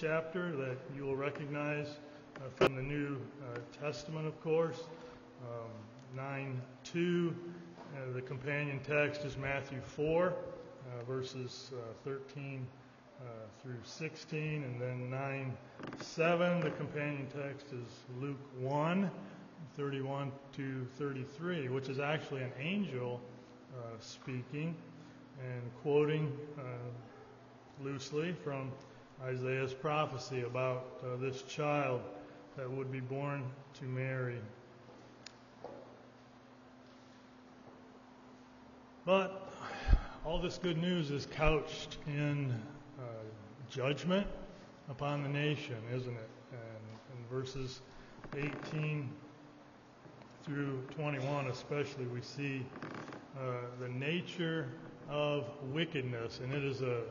chapter that you will recognize uh, from the New uh, Testament, of course. Um, 9 2, uh, the companion text is Matthew 4, uh, verses uh, 13 uh, through 16, and then 9 7, the companion text is Luke 1, 31 to 33, which is actually an angel speaking and quoting loosely from Isaiah's prophecy about uh, this child that would be born to Mary. But all this good news is couched in uh, judgment upon the nation, isn't it? And in verses 18 through 21, especially, we see uh, the nature of wickedness, and it is a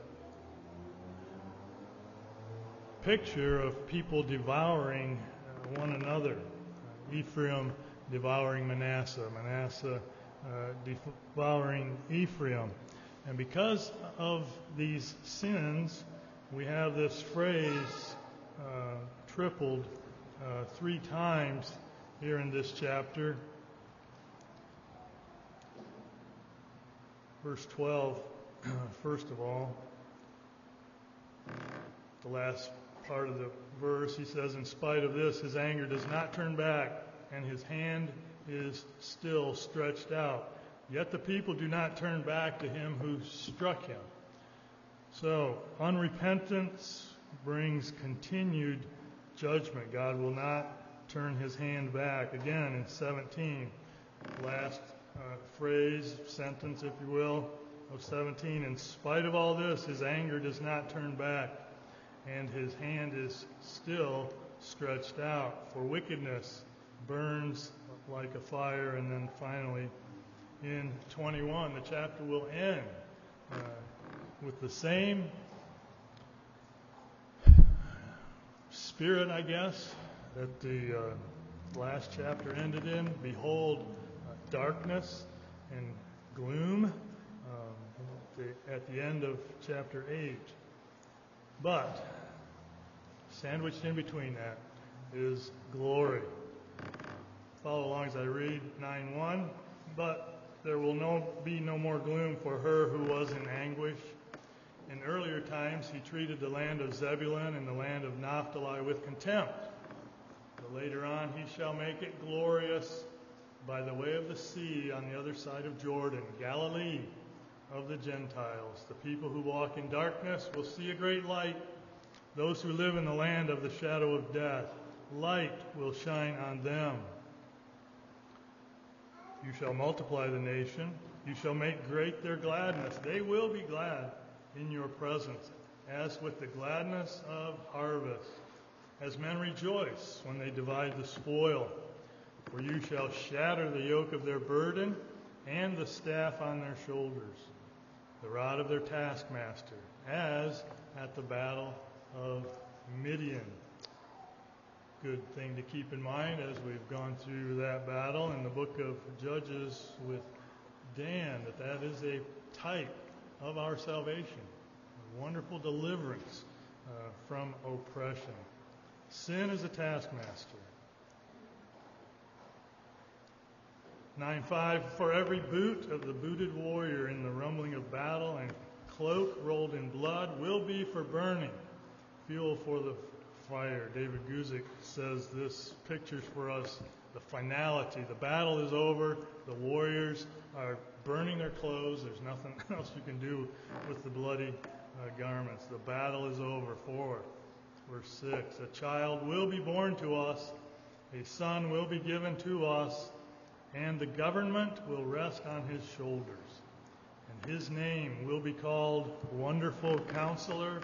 picture of people devouring uh, one another. Uh, Ephraim devouring Manasseh, Manasseh uh, devouring Ephraim. And because of these sins, we have this phrase uh, tripled uh, three times here in this chapter. Verse 12, first of all, the last part of the verse, he says, In spite of this, his anger does not turn back, and his hand is still stretched out. Yet the people do not turn back to him who struck him. So, unrepentance brings continued judgment. God will not turn his hand back. Again, in 17, last uh, phrase, sentence, if you will, of 17. In spite of all this, his anger does not turn back, and his hand is still stretched out. For wickedness burns like a fire. And then finally, in 21, the chapter will end uh, with the same spirit, I guess, that the uh, last chapter ended in. Behold, uh, darkness and gloom um, the, at the end of chapter 8. But sandwiched in between that is glory. Follow along as I read 9:1. But there will no, be no more gloom for her who was in anguish. In earlier times, he treated the land of Zebulun and the land of Naphtali with contempt. But later on, he shall make it glorious by the way of the sea on the other side of Jordan, Galilee of the Gentiles. The people who walk in darkness will see a great light. Those who live in the land of the shadow of death, light will shine on them. You shall multiply the nation. You shall make great their gladness. They will be glad in your presence, as with the gladness of harvest, as men rejoice when they divide the spoil. For you shall shatter the yoke of their burden and the staff on their shoulders, the rod of their taskmaster, as at the battle of Midian good thing to keep in mind as we've gone through that battle in the book of Judges with Dan, that that is a type of our salvation, a wonderful deliverance uh, from oppression. Sin is a taskmaster. 9.5 For every boot of the booted warrior in the rumbling of battle and cloak rolled in blood will be for burning, fuel for the fire. David Guzik says this pictures for us the finality. The battle is over. The warriors are burning their clothes. There's nothing else you can do with the bloody uh, garments. The battle is over. Four, verse 6. A child will be born to us, a son will be given to us, and the government will rest on his shoulders. And his name will be called Wonderful Counselor,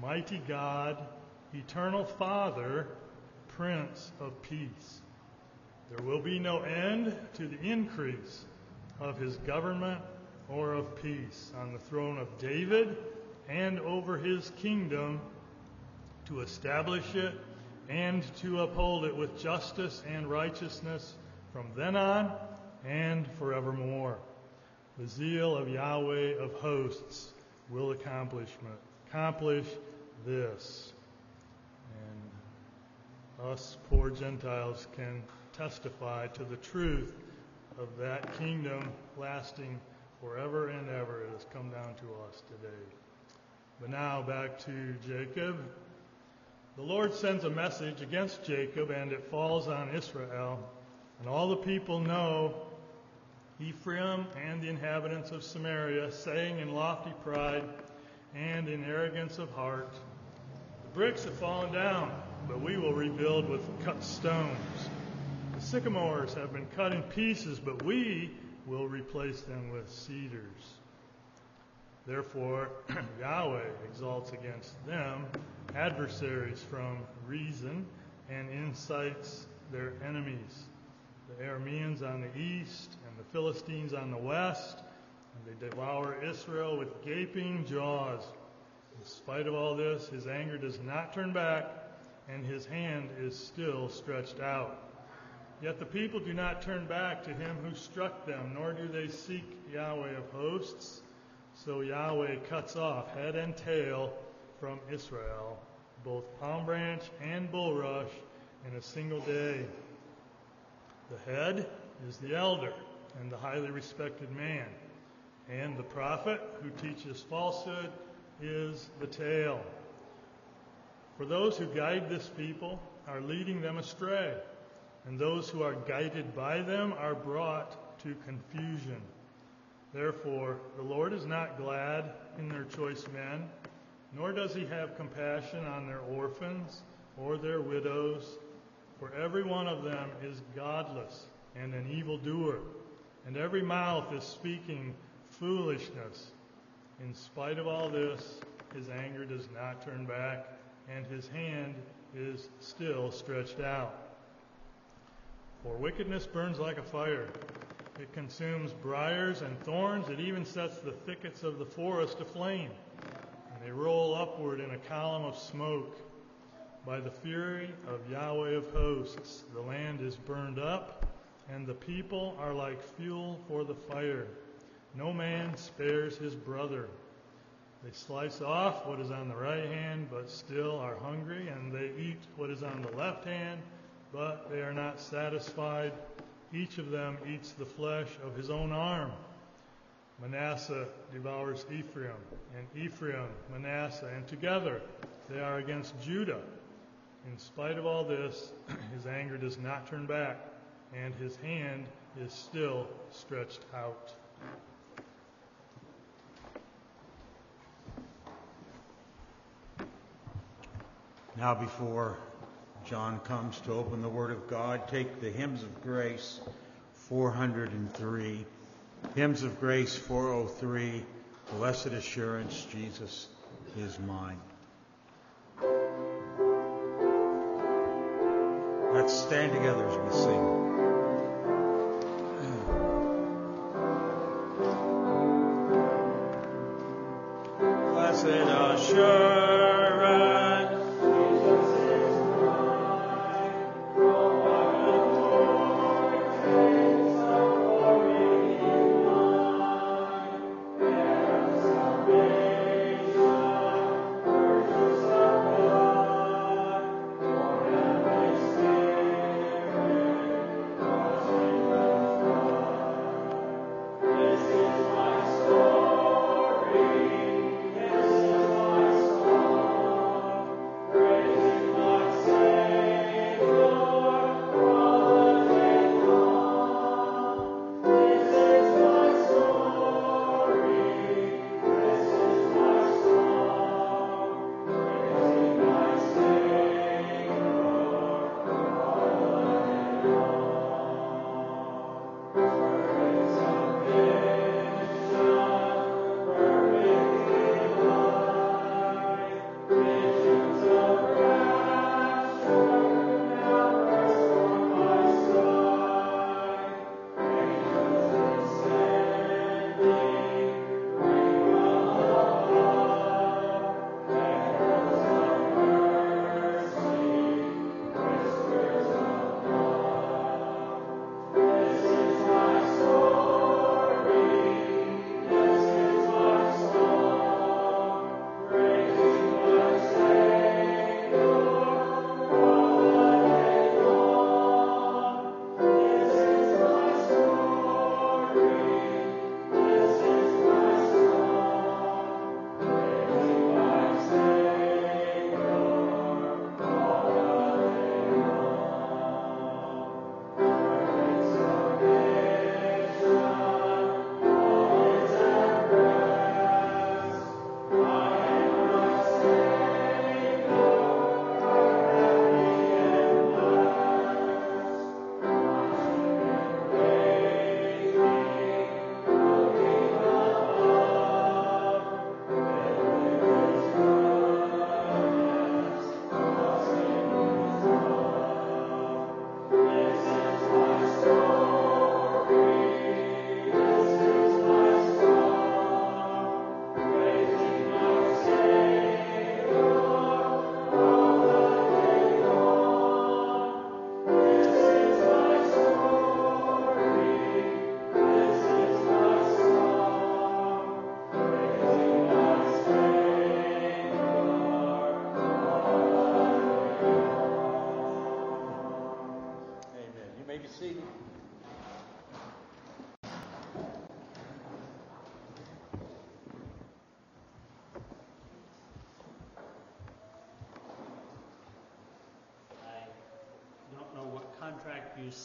Mighty God Eternal Father, Prince of Peace. There will be no end to the increase of his government or of peace on the throne of David and over his kingdom to establish it and to uphold it with justice and righteousness from then on and forevermore. The zeal of Yahweh of hosts will accomplish, accomplish this. And us poor Gentiles can testify to the truth of that kingdom lasting forever and ever. It has come down to us today. But now back to Jacob. The Lord sends a message against Jacob, and it falls on Israel. And all the people know Ephraim and the inhabitants of Samaria, saying in lofty pride and in arrogance of heart, The bricks have fallen down, but we will rebuild with cut stones. The sycamores have been cut in pieces, but we will replace them with cedars. Therefore, Yahweh exalts against them adversaries from Rezin and incites their enemies, the Arameans on the east and the Philistines on the west, and they devour Israel with gaping jaws. In spite of all this, his anger does not turn back, and his hand is still stretched out. Yet the people do not turn back to him who struck them, nor do they seek Yahweh of hosts. So Yahweh cuts off head and tail from Israel, both palm branch and bulrush, in a single day. The head is the elder and the highly respected man, and the prophet who teaches falsehood is the tail. For those who guide this people are leading them astray, and those who are guided by them are brought to confusion. Therefore, the Lord is not glad in their choice men, nor does he have compassion on their orphans or their widows, for every one of them is godless and an evildoer, and every mouth is speaking foolishness. In spite of all this, his anger does not turn back, and his hand is still stretched out. For wickedness burns like a fire it consumes briars and thorns. It even sets the thickets of the forest aflame. And they roll upward in a column of smoke. By the fury of Yahweh of hosts, the land is burned up, and the people are like fuel for the fire. No man spares his brother. They slice off what is on the right hand, but still are hungry, and they eat what is on the left hand, but they are not satisfied. Each of them eats the flesh of his own arm. Manasseh devours Ephraim, and Ephraim Manasseh, and together they are against Judah. In spite of all this, his anger does not turn back, and his hand is still stretched out. Now, before John comes to open the Word of God. Take the Hymns of Grace 403. Hymns of Grace 403. Blessed Assurance, Jesus is mine. Let's stand together as we sing. Blessed assurance.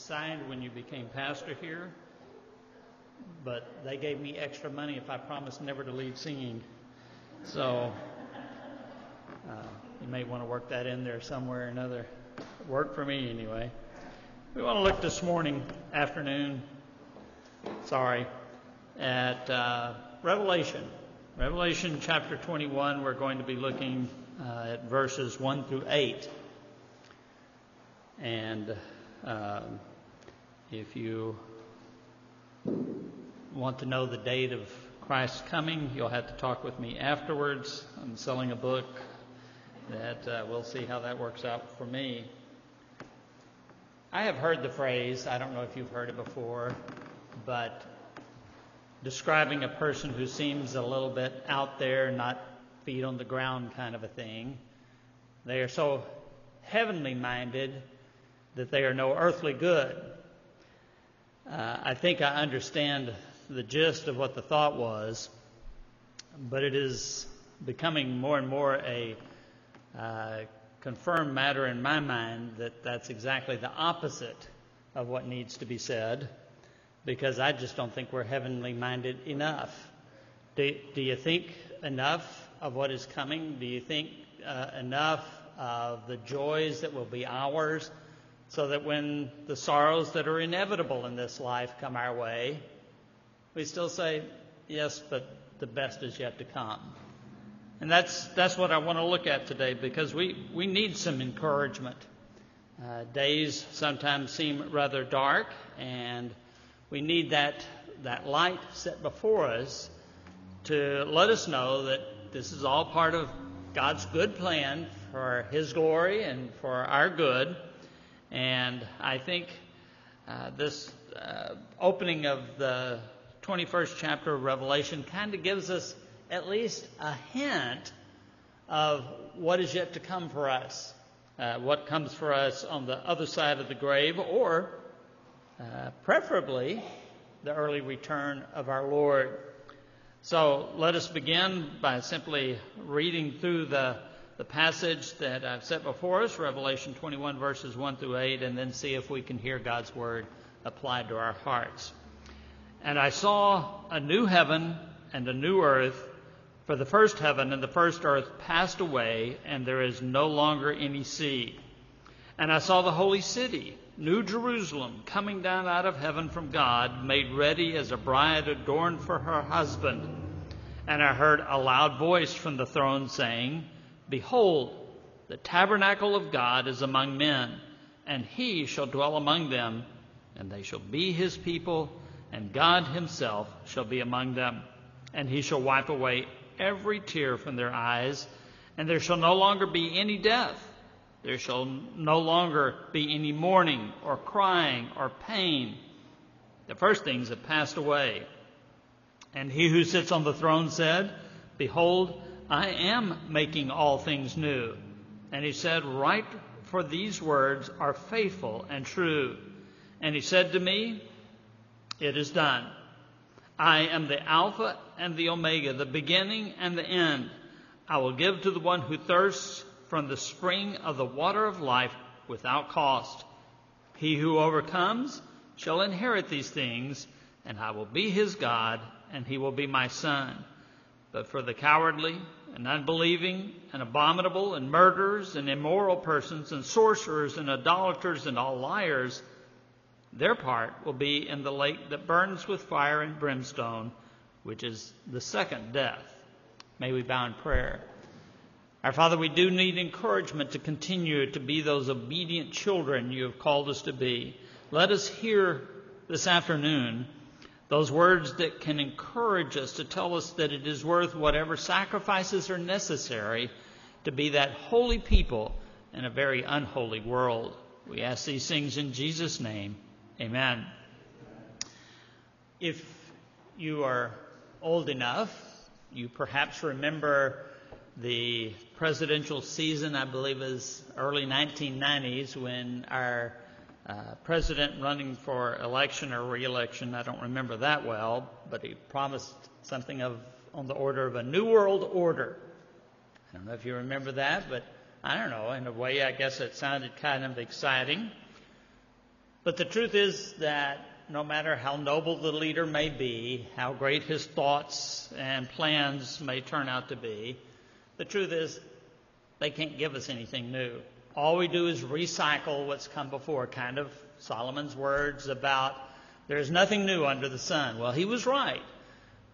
Signed when you became pastor here, but they gave me extra money if I promised never to leave singing. So uh, you may want to work that in there somewhere or another. Work for me anyway. We want to look this morning, afternoon, sorry, at uh, Revelation. Revelation chapter 21, we're going to be looking uh, at verses 1 through 8. And um, if you want to know the date of Christ's coming, you'll have to talk with me afterwards. I'm selling a book that uh, we'll see how that works out for me. I have heard the phrase, I don't know if you've heard it before, but describing a person who seems a little bit out there, not feet on the ground kind of a thing. They are so heavenly minded that they are no earthly good. Uh, I think I understand the gist of what the thought was, but it is becoming more and more a uh, confirmed matter in my mind that that's exactly the opposite of what needs to be said because I just don't think we're heavenly minded enough. Do, do you think enough of what is coming? Do you think uh, enough of the joys that will be ours so that when the sorrows that are inevitable in this life come our way, we still say, yes, but the best is yet to come? And that's, that's what I want to look at today because we, we need some encouragement. Uh, days sometimes seem rather dark, and we need that, that light set before us to let us know that this is all part of God's good plan for His glory and for our good. And I think uh, this uh, opening of the 21st chapter of Revelation kind of gives us at least a hint of what is yet to come for us, uh, what comes for us on the other side of the grave, or uh, preferably the early return of our Lord. So let us begin by simply reading through the, the passage that I've set before us, Revelation 21, verses 1 through 8, and then see if we can hear God's word applied to our hearts. And I saw a new heaven and a new earth for the first heaven and the first earth passed away, and there is no longer any sea. And I saw the holy city, New Jerusalem, coming down out of heaven from God, made ready as a bride adorned for her husband. And I heard a loud voice from the throne saying, Behold, the tabernacle of God is among men, and he shall dwell among them, and they shall be his people, and God himself shall be among them, and he shall wipe away every tear from their eyes, and there shall no longer be any death. There shall no longer be any mourning or crying or pain. The first things have passed away. And he who sits on the throne said, Behold, I am making all things new. And he said, Write, for these words are faithful and true. And he said to me, It is done. I am the Alpha and the Omega, the beginning and the end. I will give to the one who thirsts from the spring of the water of life without cost. He who overcomes shall inherit these things, and I will be his God, and he will be my son. But for the cowardly and unbelieving and abominable and murderers and immoral persons and sorcerers and idolaters and all liars, their part will be in the lake that burns with fire and brimstone, which is the second death. May we bow in prayer. Our Father, we do need encouragement to continue to be those obedient children you have called us to be. Let us hear this afternoon those words that can encourage us to tell us that it is worth whatever sacrifices are necessary to be that holy people in a very unholy world. We ask these things in Jesus' name. Amen. If you are old enough, you perhaps remember the presidential season, I believe is early 1990s, when our uh, president running for election or reelection. I don't remember that well, but he promised something of on the order of a new world order. I don't know if you remember that, but I don't know. In a way, I guess it sounded kind of exciting. But the truth is that no matter how noble the leader may be, how great his thoughts and plans may turn out to be, the truth is they can't give us anything new. All we do is recycle what's come before, kind of Solomon's words about there's nothing new under the sun. Well, he was right.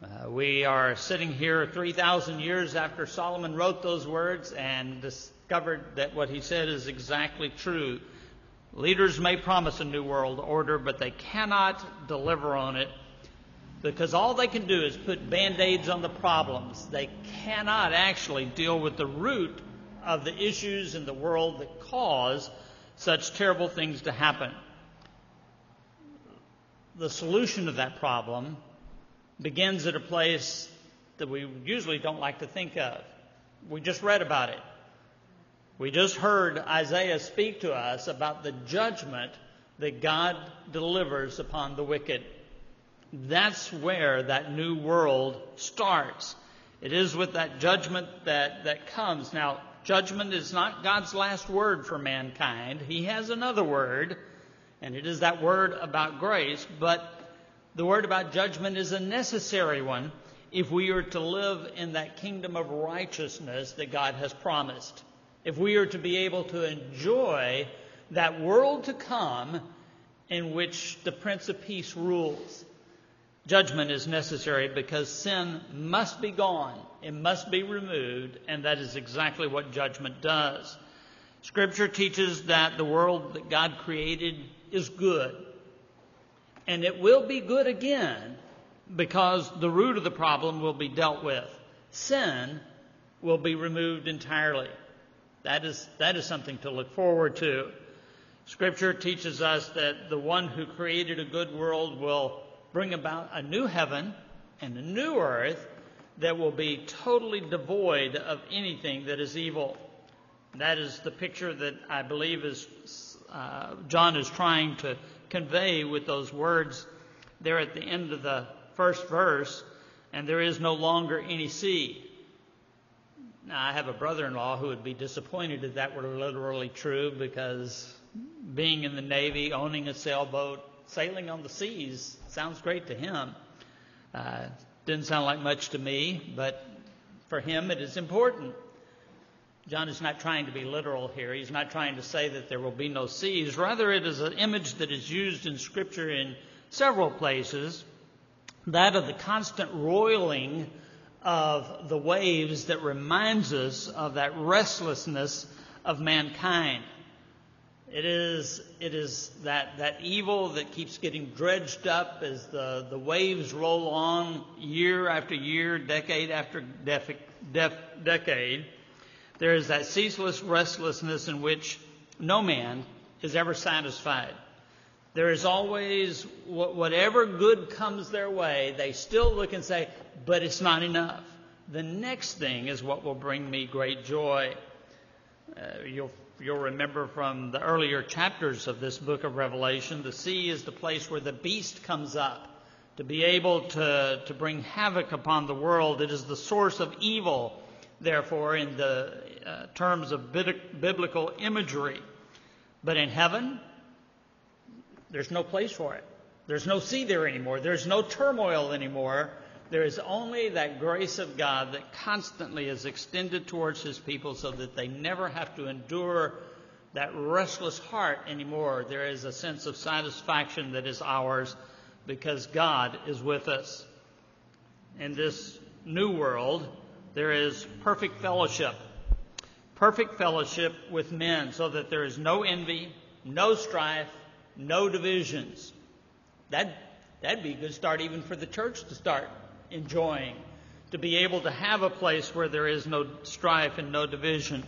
Uh, we are sitting here 3,000 years after Solomon wrote those words and discovered that what he said is exactly true. Leaders may promise a new world order, but they cannot deliver on it because all they can do is put band aids on the problems. They cannot actually deal with the root of the issues in the world that cause such terrible things to happen. The solution to that problem begins at a place that we usually don't like to think of. We just read about it. We just heard Isaiah speak to us about the judgment that God delivers upon the wicked. That's where that new world starts. It is with that judgment that, that comes. Now, judgment is not God's last word for mankind. He has another word, and it is that word about grace, but the word about judgment is a necessary one if we are to live in that kingdom of righteousness that God has promised if we are to be able to enjoy that world to come in which the Prince of Peace rules. Judgment is necessary because sin must be gone, it must be removed, and that is exactly what judgment does. Scripture teaches that the world that God created is good, and it will be good again because the root of the problem will be dealt with. Sin will be removed entirely. That is, that is something to look forward to. Scripture teaches us that the one who created a good world will bring about a new heaven and a new earth that will be totally devoid of anything that is evil. That is the picture that I believe is uh, John is trying to convey with those words there at the end of the first verse, and there is no longer any sea. Now, I have a brother in law who would be disappointed if that were literally true because being in the Navy, owning a sailboat, sailing on the seas sounds great to him. Uh, didn't sound like much to me, but for him it is important. John is not trying to be literal here. He's not trying to say that there will be no seas. Rather, it is an image that is used in Scripture in several places that of the constant roiling of the waves that reminds us of that restlessness of mankind. It is, it is that, that evil that keeps getting dredged up as the, the waves roll on year after year, decade after def, def, decade. There is that ceaseless restlessness in which no man is ever satisfied. There is always whatever good comes their way, they still look and say, but it's not enough. The next thing is what will bring me great joy. Uh, you'll, you'll remember from the earlier chapters of this book of Revelation, the sea is the place where the beast comes up to be able to, to bring havoc upon the world. It is the source of evil, therefore, in the uh, terms of biblical imagery. But in heaven, there's no place for it. There's no sea there anymore. There's no turmoil anymore. There is only that grace of God that constantly is extended towards His people so that they never have to endure that restless heart anymore. There is a sense of satisfaction that is ours because God is with us. In this new world, there is perfect fellowship. Perfect fellowship with men so that there is no envy, no strife, no divisions. That, that'd be a good start even for the church to start enjoying, to be able to have a place where there is no strife and no division.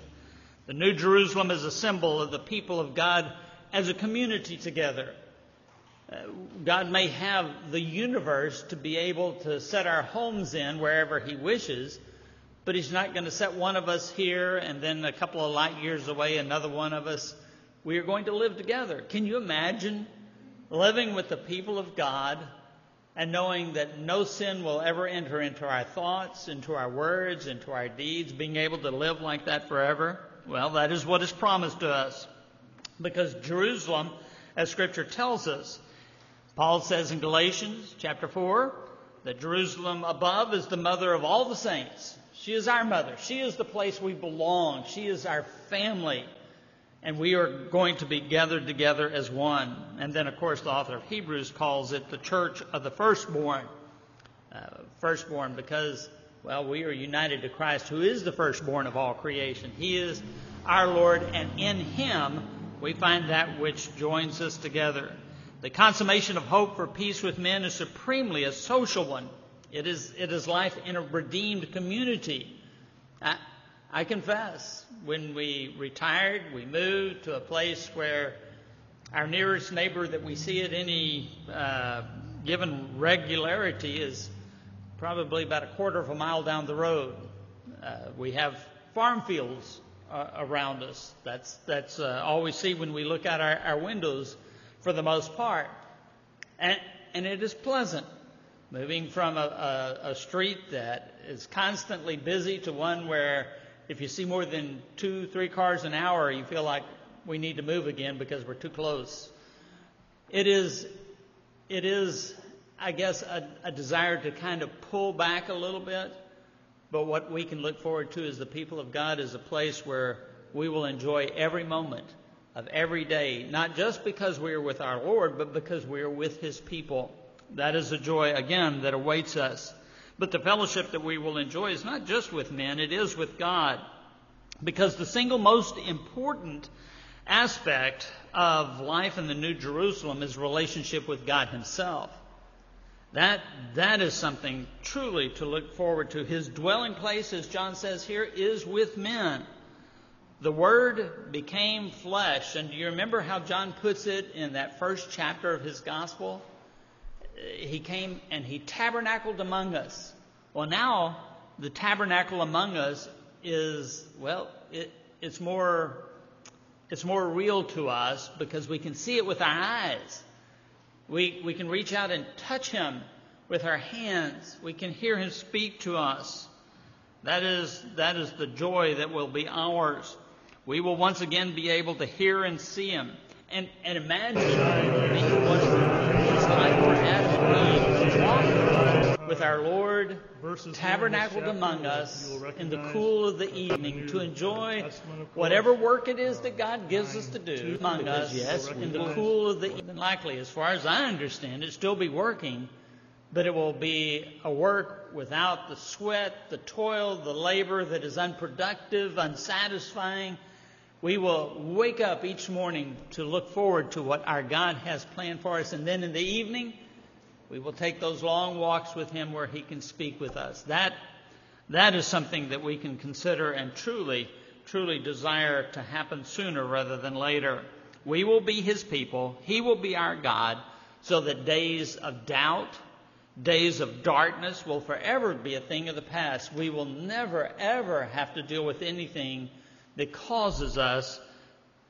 The New Jerusalem is a symbol of the people of God as a community together. Uh, God may have the universe to be able to set our homes in wherever He wishes, but He's not going to set one of us here and then a couple of light years away, another one of us We are going to live together. Can you imagine living with the people of God and knowing that no sin will ever enter into our thoughts, into our words, into our deeds, being able to live like that forever? Well, that is what is promised to us. Because Jerusalem, as Scripture tells us, Paul says in Galatians chapter 4 that Jerusalem above is the mother of all the saints. She is our mother. She is the place we belong. She is our family. And we are going to be gathered together as one. And then, of course, the author of Hebrews calls it the church of the firstborn. Uh, firstborn because, well, we are united to Christ, who is the firstborn of all creation. He is our Lord, and in Him we find that which joins us together. The consummation of hope for peace with men is supremely a social one. It is, it is life in a redeemed community. I, I confess, when we retired, we moved to a place where our nearest neighbor that we see at any uh, given regularity is probably about a quarter of a mile down the road. Uh, we have farm fields uh, around us. That's, that's uh, all we see when we look out our, our windows for the most part. And, and it is pleasant moving from a, a, a, street that is constantly busy to one where if you see more than two, three cars an hour, you feel like we need to move again because we're too close. It is, it is, I guess, a, a desire to kind of pull back a little bit. But what we can look forward to as the people of God is a place where we will enjoy every moment of every day, not just because we are with our Lord, but because we are with His people. That is a joy, again, that awaits us. But the fellowship that we will enjoy is not just with men, it is with God. Because the single most important aspect of life in the New Jerusalem is relationship with God Himself. That, that is something truly to look forward to. His dwelling place, as John says here, is with men. The Word became flesh. And do you remember how John puts it in that first chapter of his gospel? He came and he tabernacled among us. Well, now the tabernacle among us is, well, it, it's more it's more real to us because we can see it with our eyes. We, we can reach out and touch him with our hands. We can hear him speak to us. That is, that is the joy that will be ours we will once again be able to hear and see him. And, and imagine like for us with our Lord tabernacled among us in the cool of the evening to enjoy whatever work it is that God gives us to do among us, yes, in the cool of the evening. Likely, as far as I understand it, still be working, but it will be a work without the sweat, the toil, the labor that is unproductive, unsatisfying, we will wake up each morning to look forward to what our God has planned for us. And then in the evening, we will take those long walks with Him where He can speak with us. That, that is something that we can consider and truly, truly desire to happen sooner rather than later. We will be His people. He will be our God so that days of doubt, days of darkness will forever be a thing of the past. We will never, ever have to deal with anything that causes us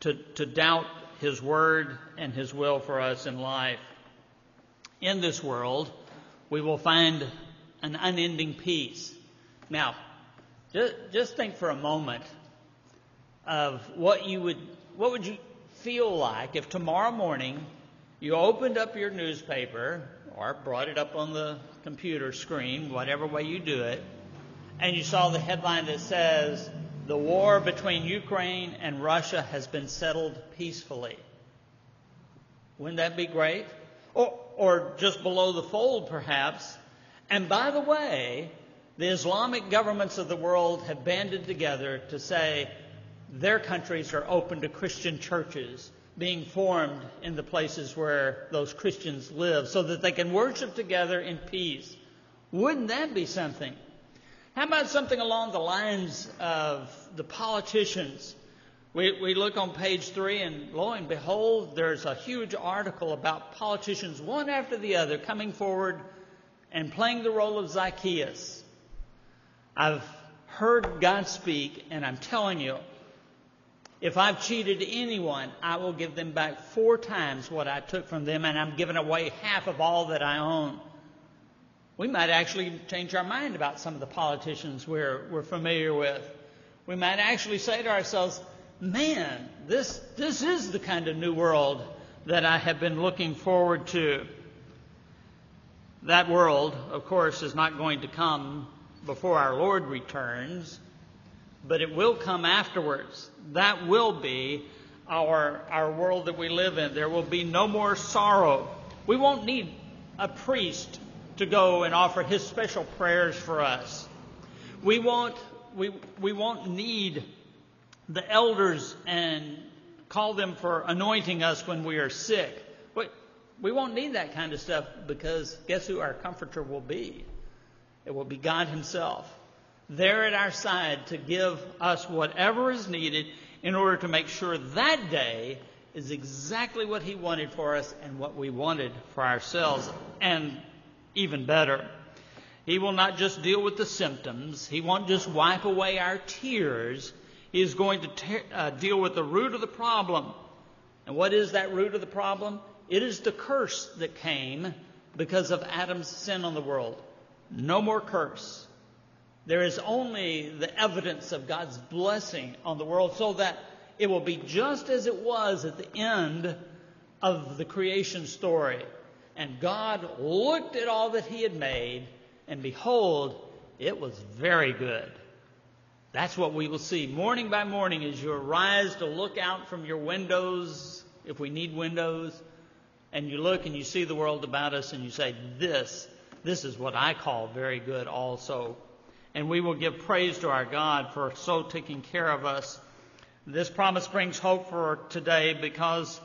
to, to doubt His Word and His will for us in life. In this world, we will find an unending peace. Now, just, just think for a moment of what you would, what would you feel like if tomorrow morning you opened up your newspaper or brought it up on the computer screen, whatever way you do it, and you saw the headline that says, the war between Ukraine and Russia has been settled peacefully. Wouldn't that be great? Or, or just below the fold, perhaps. And by the way, the Islamic governments of the world have banded together to say their countries are open to Christian churches being formed in the places where those Christians live so that they can worship together in peace. Wouldn't that be something? How about something along the lines of the politicians? We, we look on page three, and lo and behold, there's a huge article about politicians, one after the other, coming forward and playing the role of Zacchaeus. I've heard God speak, and I'm telling you, If I've cheated anyone, I will give them back four times what I took from them, and I'm giving away half of all that I own. We might actually change our mind about some of the politicians we're, we're familiar with. We might actually say to ourselves, man, this, this is the kind of new world that I have been looking forward to. That world, of course, is not going to come before our Lord returns, but it will come afterwards. That will be our, our world that we live in. There will be no more sorrow. We won't need a priest to go and offer his special prayers for us. We won't, we, we won't need the elders and call them for anointing us when we are sick. We, we won't need that kind of stuff because guess who our comforter will be? It will be God Himself there at our side to give us whatever is needed in order to make sure that day is exactly what He wanted for us and what we wanted for ourselves, and even better. He will not just deal with the symptoms, He won't just wipe away our tears. He is going to te- uh, deal with the root of the problem. And what is that root of the problem? It is the curse that came because of Adam's sin on the world. No more curse. There is only the evidence of God's blessing on the world so that it will be just as it was at the end of the creation story. And God looked at all that He had made, and behold, it was very good. That's what we will see morning by morning as you arise to look out from your windows, if we need windows, and you look and you see the world about us and you say, This, this is what I call very good also and we will give praise to our God for so taking care of us. This promise brings hope for today because,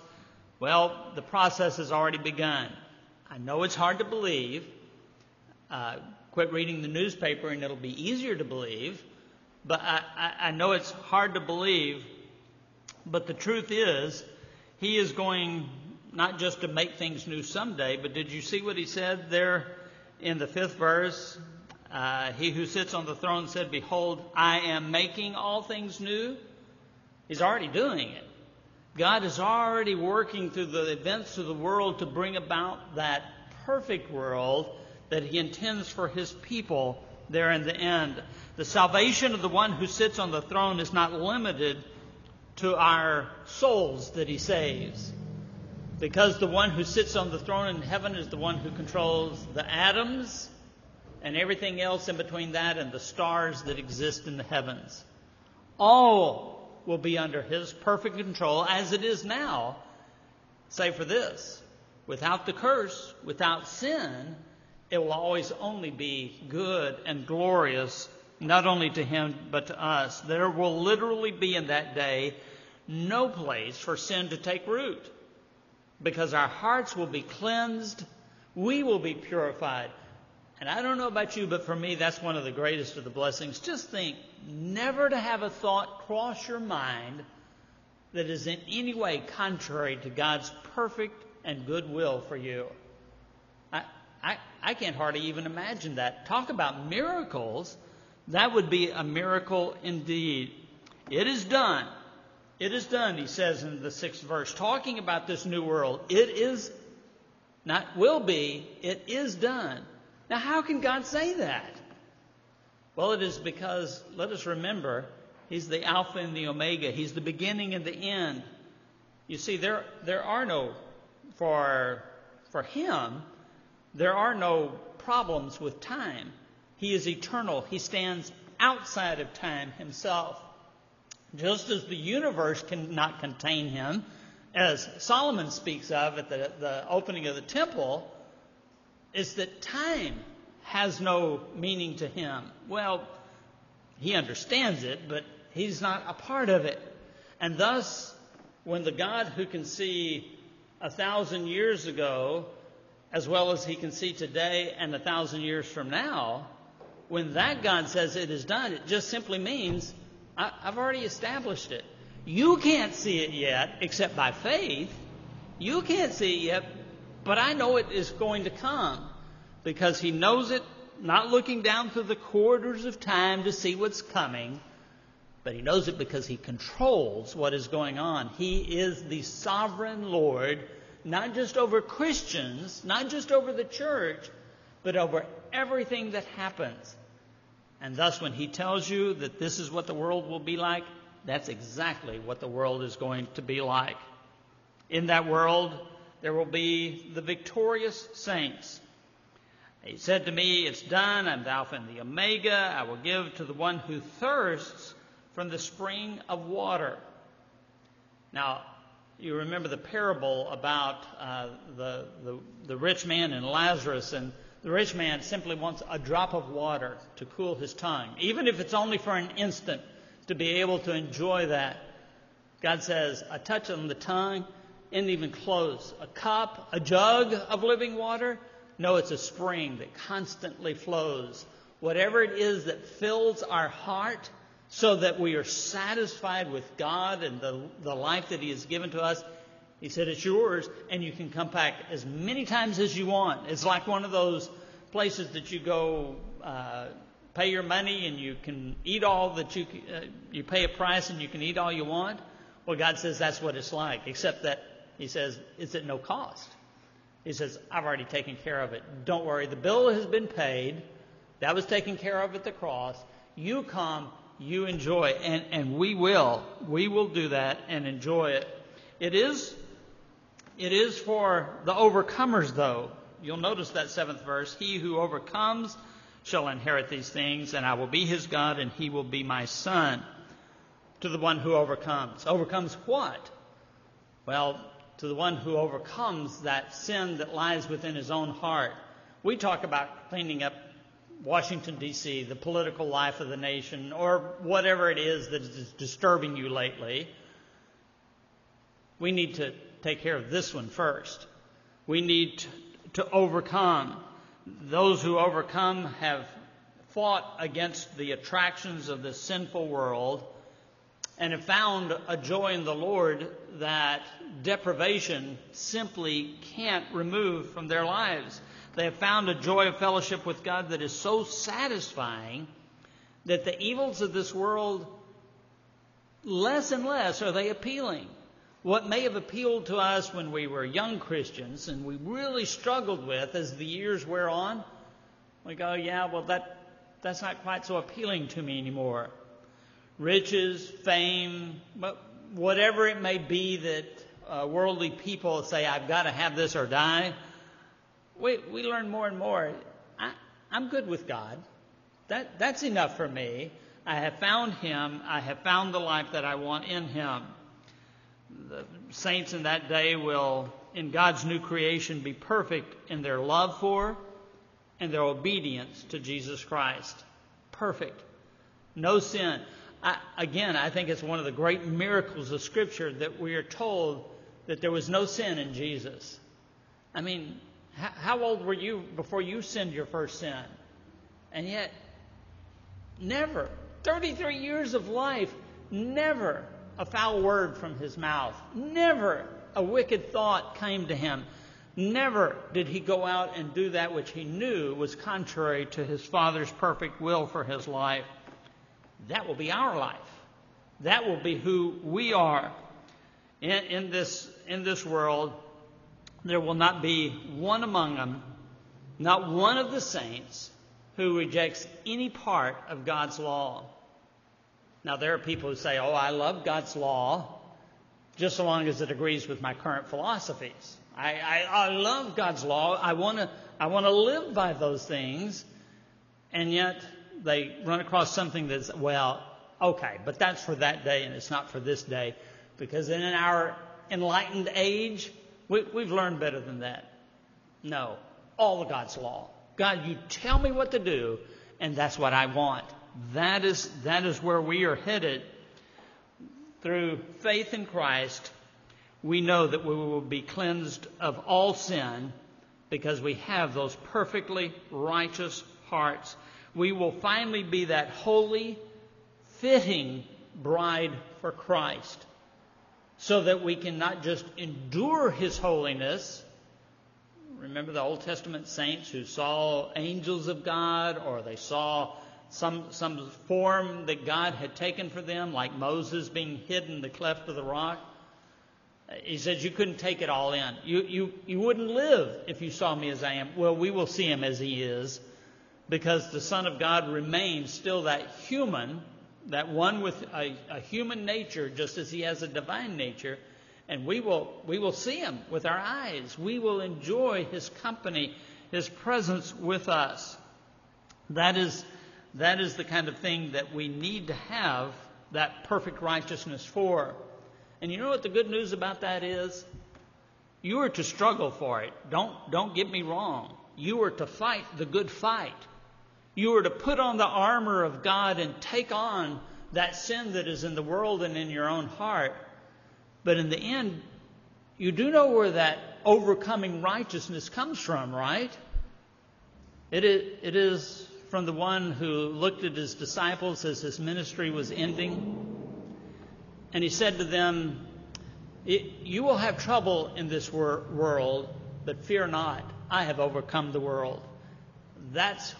well, the process has already begun. I know it's hard to believe. Uh, quit reading the newspaper and it'll be easier to believe. But I, I, I know it's hard to believe. But the truth is, he is going not just to make things new someday, but did you see what he said there in the fifth verse? Uh, he who sits on the throne said, Behold, I am making all things new. He's already doing it. God is already working through the events of the world to bring about that perfect world that He intends for His people there in the end. The salvation of the one who sits on the throne is not limited to our souls that He saves. Because the one who sits on the throne in heaven is the one who controls the atoms and everything else in between that and the stars that exist in the heavens. All will be under His perfect control as it is now, save for this. Without the curse, without sin, it will always only be good and glorious, not only to Him, but to us. There will literally be in that day no place for sin to take root because our hearts will be cleansed, we will be purified. And I don't know about you, but for me, that's one of the greatest of the blessings. Just think never to have a thought cross your mind that is in any way contrary to God's perfect and good will for you. I, I, I can't hardly even imagine that. Talk about miracles. That would be a miracle indeed. It is done. It is done, he says in the sixth verse, talking about this new world. It is, not will be, it is done. Now, how can God say that? Well, it is because, let us remember, He's the Alpha and the Omega. He's the beginning and the end. You see, there, there are no, for, for Him, there are no problems with time. He is eternal. He stands outside of time Himself. Just as the universe cannot contain Him, as Solomon speaks of at the, the opening of the temple, is that time has no meaning to him. Well, he understands it, but he's not a part of it. And thus, when the God who can see a thousand years ago, as well as he can see today and a thousand years from now, when that God says it is done, it just simply means I, have already established it. You can't see it yet, except by faith. You can't see it yet, but I know it is going to come because he knows it, not looking down through the corridors of time to see what's coming, but he knows it because he controls what is going on. He is the sovereign Lord, not just over Christians, not just over the church, but over everything that happens. And thus, when he tells you that this is what the world will be like, that's exactly what the world is going to be like. In that world, there will be the victorious saints. He said to me, It's done. I'm the Alpha and the Omega. I will give to the one who thirsts from the spring of water. Now, you remember the parable about uh, the, the, the rich man and Lazarus, and the rich man simply wants a drop of water to cool his tongue, even if it's only for an instant, to be able to enjoy that. God says, a touch on the tongue isn't even close. A cup, a jug of living water? No, it's a spring that constantly flows. Whatever it is that fills our heart so that we are satisfied with God and the, the life that He has given to us, he said, It's yours, and you can come back as many times as you want. It's like one of those places that you go uh, pay your money and you can eat all that you, uh, you pay a price and you can eat all you want. Well, God says that's what it's like, except that He says, It's at no cost. He says, I've already taken care of it. Don't worry, the bill has been paid. That was taken care of at the cross. You come, you enjoy, and, and we will. We will do that and enjoy it. It is it is for the overcomers, though. You'll notice that seventh verse. He who overcomes shall inherit these things, and I will be his God, and he will be my son. To the one who overcomes. Overcomes what? Well, to the one who overcomes that sin that lies within his own heart. We talk about cleaning up Washington, D.C., the political life of the nation, or whatever it is that is disturbing you lately. We need to take care of this one first. We need to overcome. Those who overcome have fought against the attractions of this sinful world and have found a joy in the Lord that deprivation simply can't remove from their lives. They have found a joy of fellowship with God that is so satisfying that the evils of this world, less and less are they appealing what may have appealed to us when we were young Christians and we really struggled with as the years wear on, we go, yeah, well, that, that's not quite so appealing to me anymore. Riches, fame, whatever it may be that uh, worldly people say, I've got to have this or die, we, we learn more and more. I, I'm good with God. That, that's enough for me. I have found Him. I have found the life that I want in Him the saints in that day will, in God's new creation, be perfect in their love for and their obedience to Jesus Christ. Perfect. No sin. I, again, I think it's one of the great miracles of Scripture that we are told that there was no sin in Jesus. I mean, how, how old were you before you sinned your first sin? And yet, never, 33 years of life, never a foul word from his mouth. Never a wicked thought came to him. Never did he go out and do that which he knew was contrary to his Father's perfect will for his life. That will be our life. That will be who we are. In, in, this, in this world, there will not be one among them, not one of the saints, who rejects any part of God's law. Now, there are people who say, oh, I love God's law just so long as it agrees with my current philosophies. I, I, I love God's law. I want to I want to live by those things. And yet they run across something that's, well, okay, but that's for that day and it's not for this day. Because in our enlightened age, we, we've learned better than that. No, all of God's law. God, you tell me what to do, and that's what I want. That is, that is where we are headed. Through faith in Christ, we know that we will be cleansed of all sin because we have those perfectly righteous hearts. We will finally be that holy, fitting bride for Christ so that we can not just endure His holiness. Remember the Old Testament saints who saw angels of God or they saw some, some form that God had taken for them, like Moses being hidden in the cleft of the rock. He says, You couldn't take it all in. You, you, you wouldn't live if you saw me as I am. Well, we will see him as he is because the Son of God remains still that human, that one with a, a human nature, just as he has a divine nature. And we will, we will see him with our eyes. We will enjoy his company, his presence with us. That is, that is the kind of thing that we need to have that perfect righteousness for. And you know what the good news about that is? You are to struggle for it. Don't, don't get me wrong. You are to fight the good fight. You are to put on the armor of God and take on that sin that is in the world and in your own heart. But in the end, you do know where that overcoming righteousness comes from, right? It is, it is from the one who looked at his disciples as his ministry was ending. And he said to them, You will have trouble in this wor- world, but fear not. I have overcome the world. That's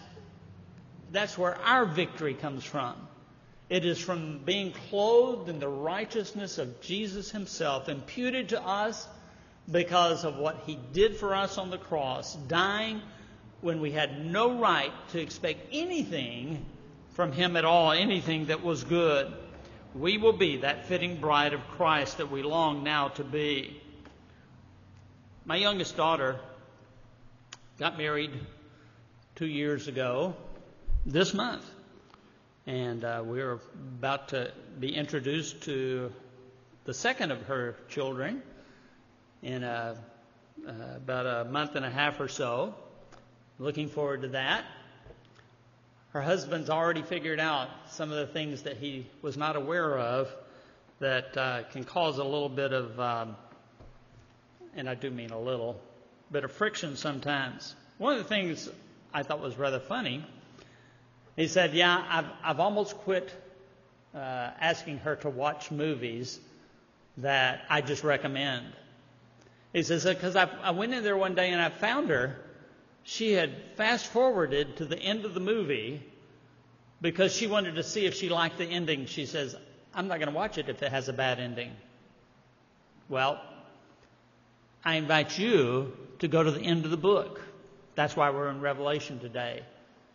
that's where our victory comes from. It is from being clothed in the righteousness of Jesus Himself, imputed to us because of what He did for us on the cross, dying when we had no right to expect anything from Him at all, anything that was good. We will be that fitting bride of Christ that we long now to be. My youngest daughter got married two years ago this month. And uh, we're about to be introduced to the second of her children in a, uh, about a month and a half or so. Looking forward to that. Her husband's already figured out some of the things that he was not aware of that uh, can cause a little bit of, um, and I do mean a little, bit of friction sometimes. One of the things I thought was rather funny he said, Yeah, I've, I've almost quit uh, asking her to watch movies that I just recommend. He says, Because I, I went in there one day and I found her. She had fast forwarded to the end of the movie because she wanted to see if she liked the ending. She says, I'm not going to watch it if it has a bad ending. Well, I invite you to go to the end of the book. That's why we're in Revelation today.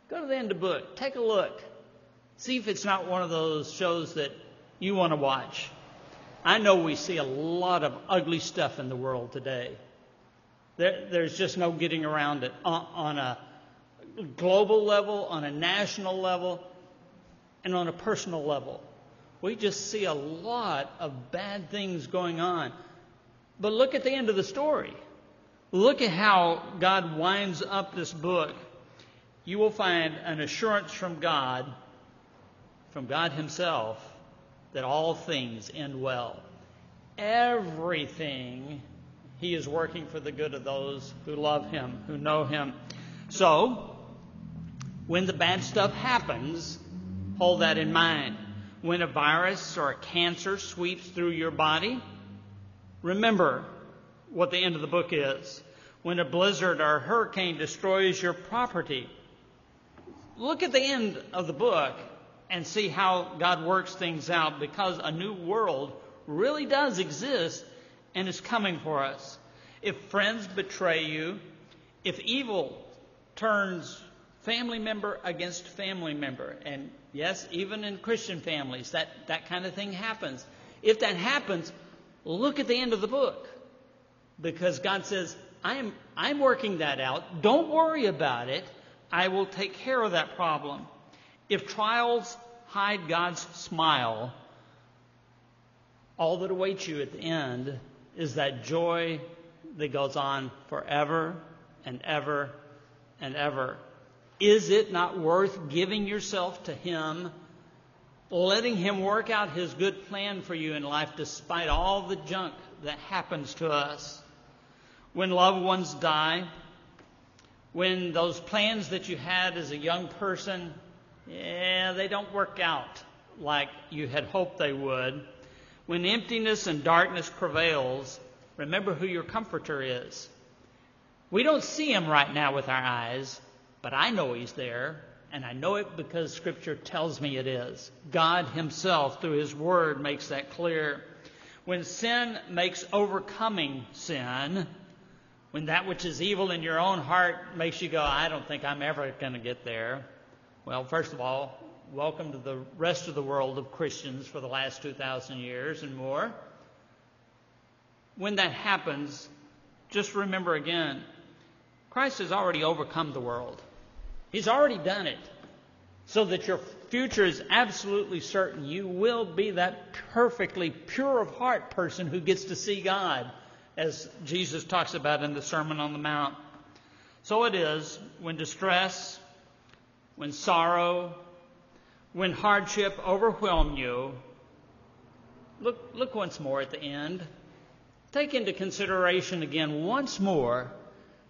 Go to the end of the book. Take a look. See if it's not one of those shows that you want to watch. I know we see a lot of ugly stuff in the world today. There, there's just no getting around it on, on a global level, on a national level, and on a personal level. We just see a lot of bad things going on. But look at the end of the story. Look at how God winds up this book you will find an assurance from God, from God Himself, that all things end well. Everything He is working for the good of those who love Him, who know Him. So, when the bad stuff happens, hold that in mind. When a virus or a cancer sweeps through your body, remember what the end of the book is. When a blizzard or a hurricane destroys your property, look at the end of the book and see how God works things out because a new world really does exist and is coming for us. If friends betray you, if evil turns family member against family member, and yes, even in Christian families, that, that kind of thing happens. If that happens, look at the end of the book because God says, I'm, I'm working that out. Don't worry about it. I will take care of that problem. If trials hide God's smile, all that awaits you at the end is that joy that goes on forever and ever and ever. Is it not worth giving yourself to Him, letting Him work out His good plan for you in life despite all the junk that happens to us? When loved ones die, when those plans that you had as a young person, yeah, they don't work out like you had hoped they would. When emptiness and darkness prevails, remember who your comforter is. We don't see him right now with our eyes, but I know he's there. And I know it because Scripture tells me it is. God Himself, through His Word, makes that clear. When sin makes overcoming sin, when that which is evil in your own heart makes you go, I don't think I'm ever going to get there. Well, first of all, welcome to the rest of the world of Christians for the last 2,000 years and more. When that happens, just remember again Christ has already overcome the world. He's already done it. So that your future is absolutely certain. You will be that perfectly pure of heart person who gets to see God, as Jesus talks about in the Sermon on the Mount. So it is when distress, when sorrow, when hardship overwhelm you, look, look once more at the end. Take into consideration again once more,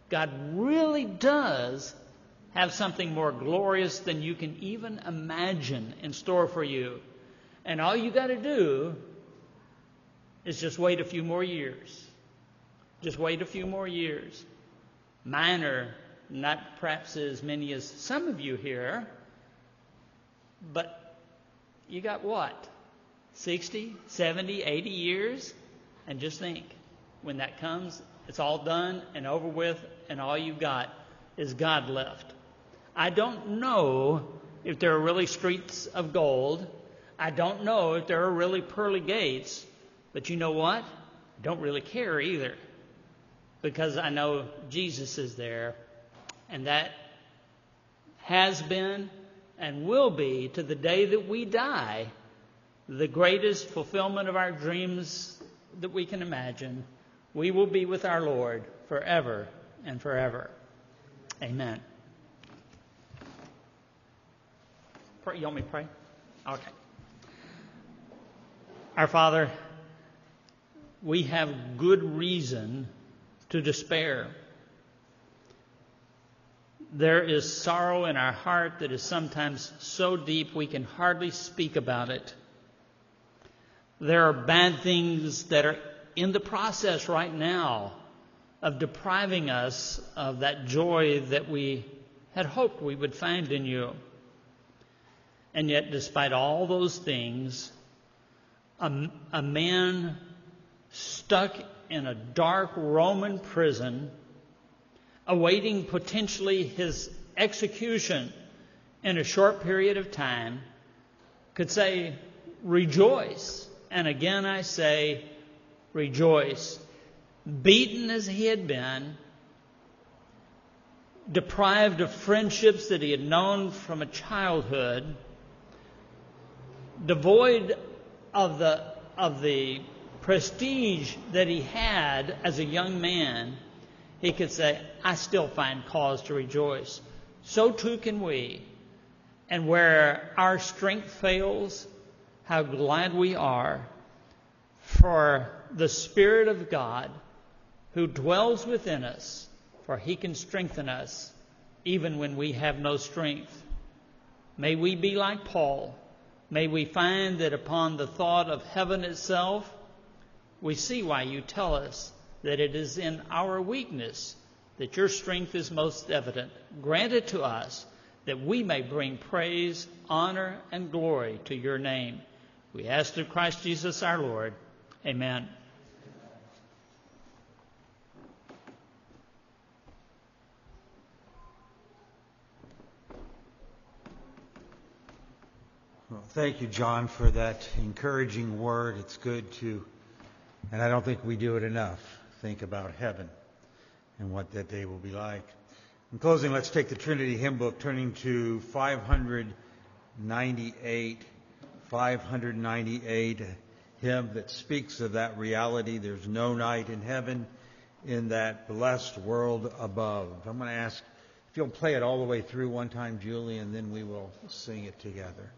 God really does have something more glorious than you can even imagine in store for you. And all you got to do is just wait a few more years. Just wait a few more years. Minor, not perhaps as many as some of you here, but you got what? 60, 70, 80 years? And just think when that comes, it's all done and over with, and all you've got is God left. I don't know if there are really streets of gold. I don't know if there are really pearly gates. But you know what? I don't really care either. Because I know Jesus is there. And that has been and will be to the day that we die the greatest fulfillment of our dreams that we can imagine. We will be with our Lord forever and forever. Amen. Pray, you want me to pray? Okay. Our Father, we have good reason to despair. There is sorrow in our heart that is sometimes so deep we can hardly speak about it. There are bad things that are in the process right now of depriving us of that joy that we had hoped we would find in you. And yet, despite all those things, a, a man stuck in a dark Roman prison, awaiting potentially his execution in a short period of time, could say, Rejoice. And again I say, Rejoice. Beaten as he had been, deprived of friendships that he had known from a childhood, devoid of the, of the prestige that he had as a young man, he could say, I still find cause to rejoice. So too can we. And where our strength fails, how glad we are for the Spirit of God who dwells within us, for he can strengthen us even when we have no strength. May we be like Paul May we find that upon the thought of heaven itself, we see why you tell us that it is in our weakness that your strength is most evident. Grant it to us that we may bring praise, honor, and glory to your name. We ask through Christ Jesus our Lord. Amen. Well, thank you, John, for that encouraging word. It's good to, and I don't think we do it enough, think about heaven and what that day will be like. In closing, let's take the Trinity hymn book, turning to 598. 598, hymn that speaks of that reality. There's no night in heaven in that blessed world above. I'm going to ask if you'll play it all the way through one time, Julie, and then we will sing it together.